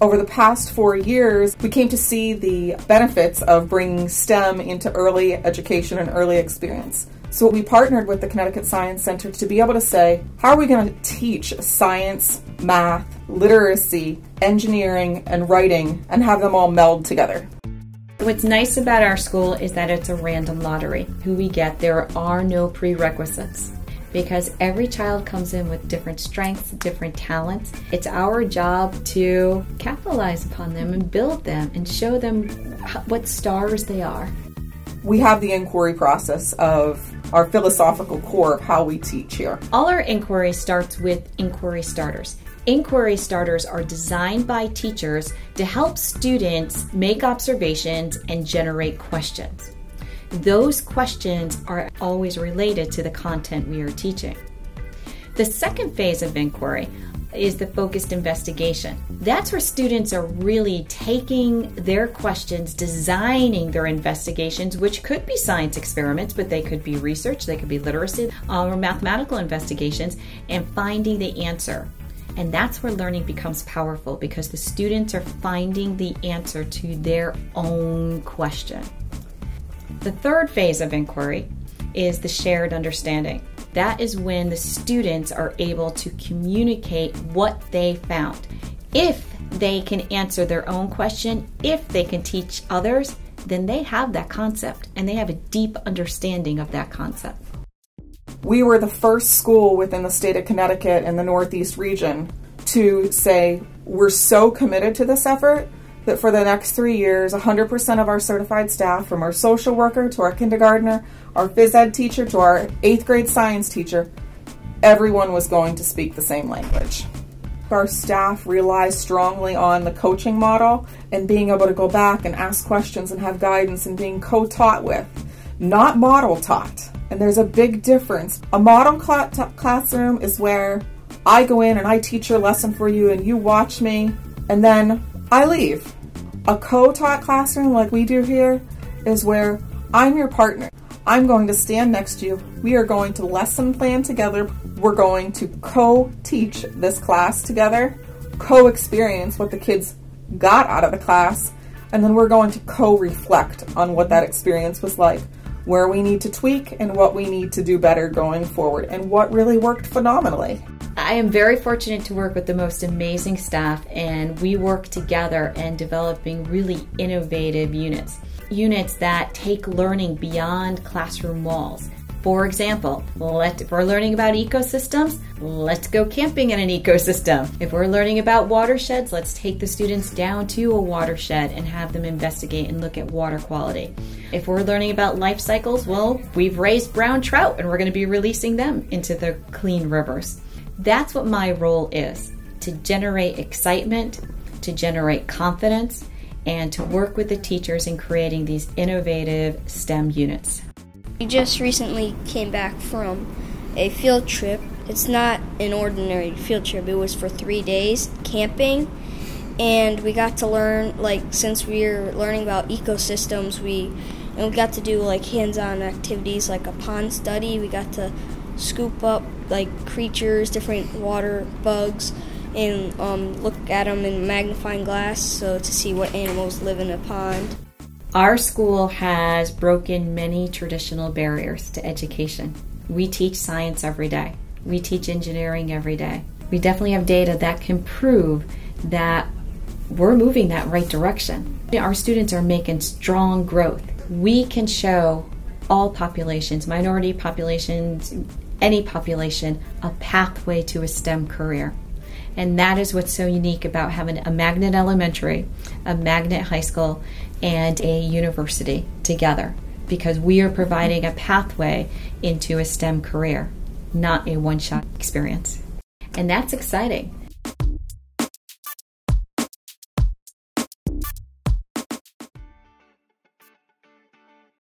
Over the past four years, we came to see the benefits of bringing STEM into early education and early experience. So we partnered with the Connecticut Science Center to be able to say, how are we going to teach science, math, literacy, engineering, and writing and have them all meld together? What's nice about our school is that it's a random lottery. Who we get, there are no prerequisites because every child comes in with different strengths, different talents. It's our job to capitalize upon them and build them and show them what stars they are. We have the inquiry process of our philosophical core of how we teach here. All our inquiry starts with inquiry starters. Inquiry starters are designed by teachers to help students make observations and generate questions. Those questions are always related to the content we are teaching. The second phase of inquiry is the focused investigation. That's where students are really taking their questions, designing their investigations, which could be science experiments, but they could be research, they could be literacy um, or mathematical investigations, and finding the answer. And that's where learning becomes powerful because the students are finding the answer to their own question. The third phase of inquiry is the shared understanding. That is when the students are able to communicate what they found. If they can answer their own question, if they can teach others, then they have that concept and they have a deep understanding of that concept. We were the first school within the state of Connecticut in the Northeast region to say, we're so committed to this effort that for the next three years, 100% of our certified staff, from our social worker to our kindergartner, our phys ed teacher to our eighth grade science teacher, everyone was going to speak the same language. Our staff relies strongly on the coaching model and being able to go back and ask questions and have guidance and being co taught with, not model taught. And there's a big difference. A model cl- t- classroom is where I go in and I teach your lesson for you and you watch me, and then I leave. A co taught classroom like we do here is where I'm your partner. I'm going to stand next to you. We are going to lesson plan together. We're going to co teach this class together, co experience what the kids got out of the class, and then we're going to co reflect on what that experience was like, where we need to tweak, and what we need to do better going forward, and what really worked phenomenally. I am very fortunate to work with the most amazing staff, and we work together in developing really innovative units. Units that take learning beyond classroom walls. For example, let, if we're learning about ecosystems, let's go camping in an ecosystem. If we're learning about watersheds, let's take the students down to a watershed and have them investigate and look at water quality. If we're learning about life cycles, well, we've raised brown trout and we're going to be releasing them into the clean rivers. That's what my role is to generate excitement, to generate confidence, and to work with the teachers in creating these innovative STEM units. We just recently came back from a field trip. It's not an ordinary field trip, it was for three days camping. And we got to learn, like, since we are learning about ecosystems, we and we got to do like hands-on activities like a pond study. We got to scoop up like creatures, different water bugs, and um, look at them in magnifying glass so to see what animals live in a pond. Our school has broken many traditional barriers to education. We teach science every day. We teach engineering every day. We definitely have data that can prove that we're moving that right direction. Our students are making strong growth. We can show all populations, minority populations, any population a pathway to a STEM career. And that is what's so unique about having a magnet elementary, a magnet high school, and a university together because we are providing a pathway into a STEM career, not a one shot experience. And that's exciting.